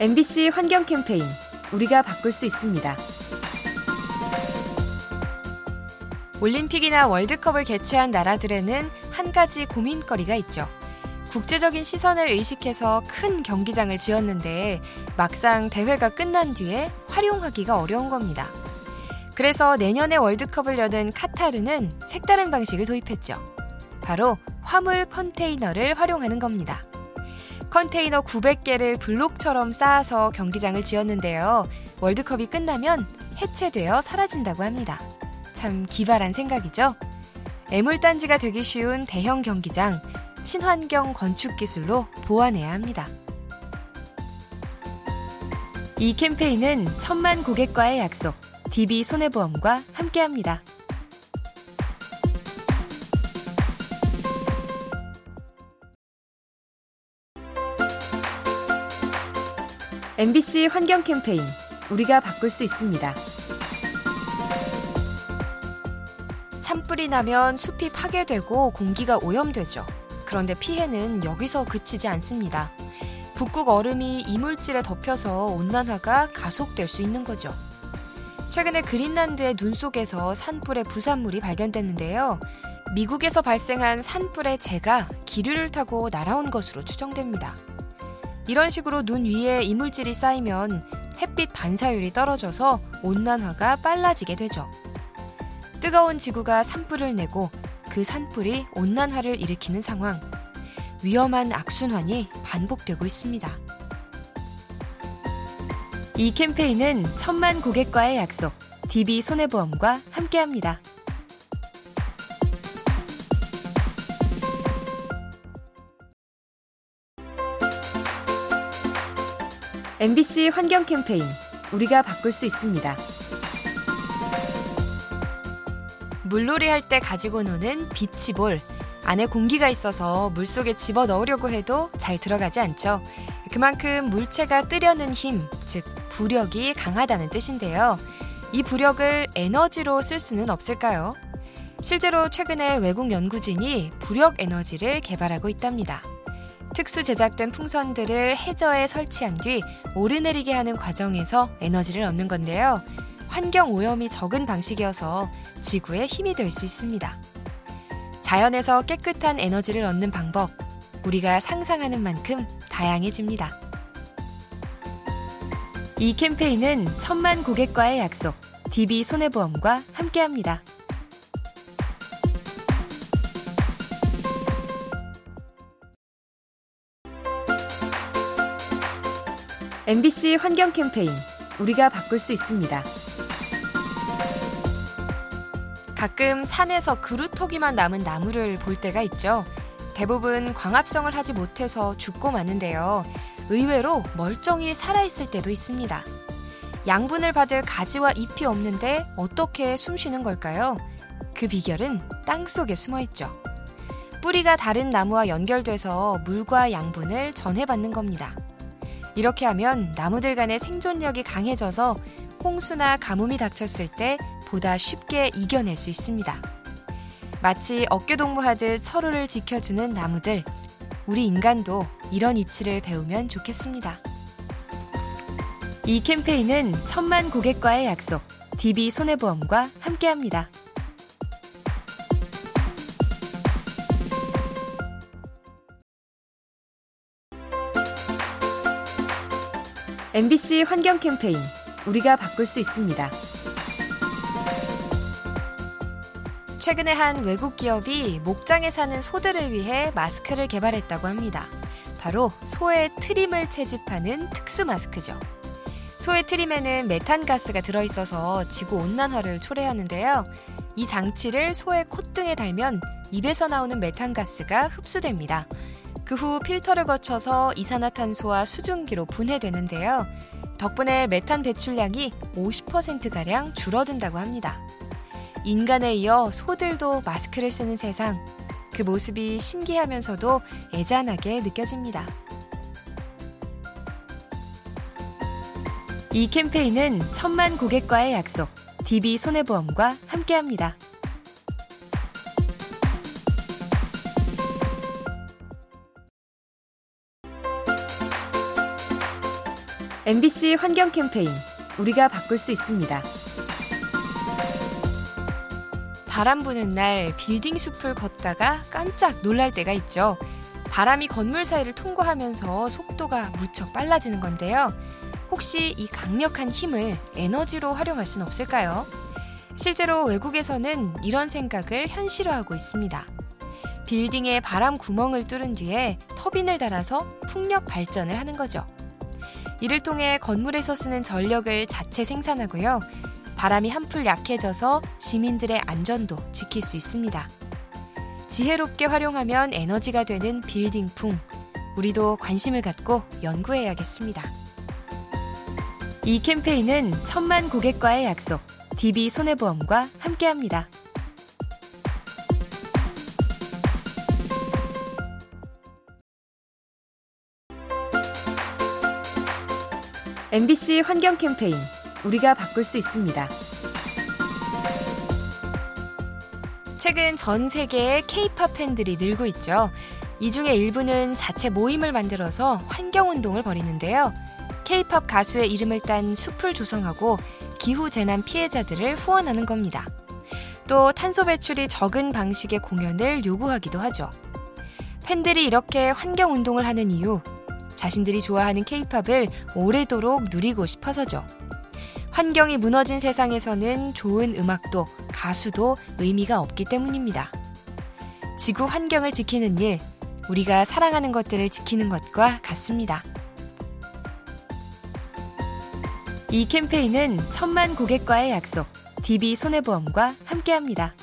MBC 환경 캠페인 우리가 바꿀 수 있습니다. 올림픽이나 월드컵을 개최한 나라들에는 한 가지 고민거리가 있죠. 국제적인 시선을 의식해서 큰 경기장을 지었는데 막상 대회가 끝난 뒤에 활용하기가 어려운 겁니다. 그래서 내년에 월드컵을 여는 카타르는 색다른 방식을 도입했죠. 바로 화물 컨테이너를 활용하는 겁니다. 컨테이너 900개를 블록처럼 쌓아서 경기장을 지었는데요. 월드컵이 끝나면 해체되어 사라진다고 합니다. 참 기발한 생각이죠? 애물단지가 되기 쉬운 대형 경기장, 친환경 건축 기술로 보완해야 합니다. 이 캠페인은 천만 고객과의 약속, DB 손해보험과 함께합니다. MBC 환경 캠페인 우리가 바꿀 수 있습니다. 산불이 나면 숲이 파괴되고 공기가 오염되죠. 그런데 피해는 여기서 그치지 않습니다. 북극 얼음이 이물질에 덮여서 온난화가 가속될 수 있는 거죠. 최근에 그린란드의 눈 속에서 산불의 부산물이 발견됐는데요. 미국에서 발생한 산불의 재가 기류를 타고 날아온 것으로 추정됩니다. 이런 식으로 눈 위에 이물질이 쌓이면 햇빛 반사율이 떨어져서 온난화가 빨라지게 되죠. 뜨거운 지구가 산불을 내고 그 산불이 온난화를 일으키는 상황. 위험한 악순환이 반복되고 있습니다. 이 캠페인은 천만 고객과의 약속, DB 손해보험과 함께합니다. MBC 환경 캠페인 우리가 바꿀 수 있습니다. 물놀이 할 때 가지고 노는 비치볼. 안에 공기가 있어서 물속에 집어 넣으려고 해도 잘 들어가지 않죠. 그만큼 물체가 뜨려는 힘, 즉 부력이 강하다는 뜻인데요. 이 부력을 에너지로 쓸 수는 없을까요? 실제로 최근에 외국 연구진이 부력 에너지를 개발하고 있답니다. 특수 제작된 풍선들을 해저에 설치한 뒤 오르내리게 하는 과정에서 에너지를 얻는 건데요. 환경 오염이 적은 방식이어서 지구에 힘이 될 수 있습니다. 자연에서 깨끗한 에너지를 얻는 방법, 우리가 상상하는 만큼 다양해집니다. 이 캠페인은 천만 고객과의 약속, DB 손해보험과 함께합니다. MBC 환경 캠페인 우리가 바꿀 수 있습니다. 가끔 산에서 그루터기만 남은 나무를 볼 때가 있죠. 대부분 광합성을 하지 못해서 죽고 마는데요. 의외로 멀쩡히 살아있을 때도 있습니다. 양분을 받을 가지와 잎이 없는데 어떻게 숨 쉬는 걸까요? 그 비결은 땅 속에 숨어 있죠. 뿌리가 다른 나무와 연결돼서 물과 양분을 전해받는 겁니다. 이렇게 하면 나무들 간의 생존력이 강해져서 홍수나 가뭄이 닥쳤을 때 보다 쉽게 이겨낼 수 있습니다. 마치 어깨동무하듯 서로를 지켜주는 나무들, 우리 인간도 이런 이치를 배우면 좋겠습니다. 이 캠페인은 천만 고객과의 약속, DB 손해보험과 함께합니다. MBC 환경 캠페인 우리가 바꿀 수 있습니다. 최근에 한 외국 기업이 목장에 사는 소들을 위해 마스크를 개발했다고 합니다. 바로 소의 트림을 채집하는 특수 마스크죠. 소의 트림에는 메탄가스가 들어있어서 지구 온난화를 초래하는데요. 이 장치를 소의 콧등에 달면 입에서 나오는 메탄가스가 흡수됩니다. 그 후 필터를 거쳐서 이산화탄소와 수증기로 분해되는데요. 덕분에 메탄 배출량이 50%가량 줄어든다고 합니다. 인간에 이어 소들도 마스크를 쓰는 세상. 그 모습이 신기하면서도 애잔하게 느껴집니다. 이 캠페인은 천만 고객과의 약속, DB 손해보험과 함께합니다. MBC 환경 캠페인 우리가 바꿀 수 있습니다. 바람 부는 날 빌딩 숲을 걷다가 깜짝 놀랄 때가 있죠. 바람이 건물 사이를 통과하면서 속도가 무척 빨라지는 건데요. 혹시 이 강력한 힘을 에너지로 활용할 순 없을까요? 실제로 외국에서는 이런 생각을 현실화하고 있습니다. 빌딩에 바람 구멍을 뚫은 뒤에 터빈을 달아서 풍력 발전을 하는 거죠. 이를 통해 건물에서 쓰는 전력을 자체 생산하고요. 바람이 한풀 약해져서 시민들의 안전도 지킬 수 있습니다. 지혜롭게 활용하면 에너지가 되는 빌딩풍. 우리도 관심을 갖고 연구해야겠습니다. 이 캠페인은 천만 고객과의 약속, DB 손해보험과 함께합니다. MBC 환경 캠페인 우리가 바꿀 수 있습니다. 최근 전 세계의 K-팝 팬들이 늘고 있죠. 이 중에 일부는 자체 모임을 만들어서 환경 운동을 벌이는데요. K-팝 가수의 이름을 딴 숲을 조성하고 기후 재난 피해자들을 후원하는 겁니다. 또 탄소 배출이 적은 방식의 공연을 요구하기도 하죠. 팬들이 이렇게 환경 운동을 하는 이유 자신들이 좋아하는 케이팝을 오래도록 누리고 싶어서죠. 환경이 무너진 세상에서는 좋은 음악도 가수도 의미가 없기 때문입니다. 지구 환경을 지키는 일, 우리가 사랑하는 것들을 지키는 것과 같습니다. 이 캠페인은 천만 고객과의 약속, DB 손해보험과 함께합니다.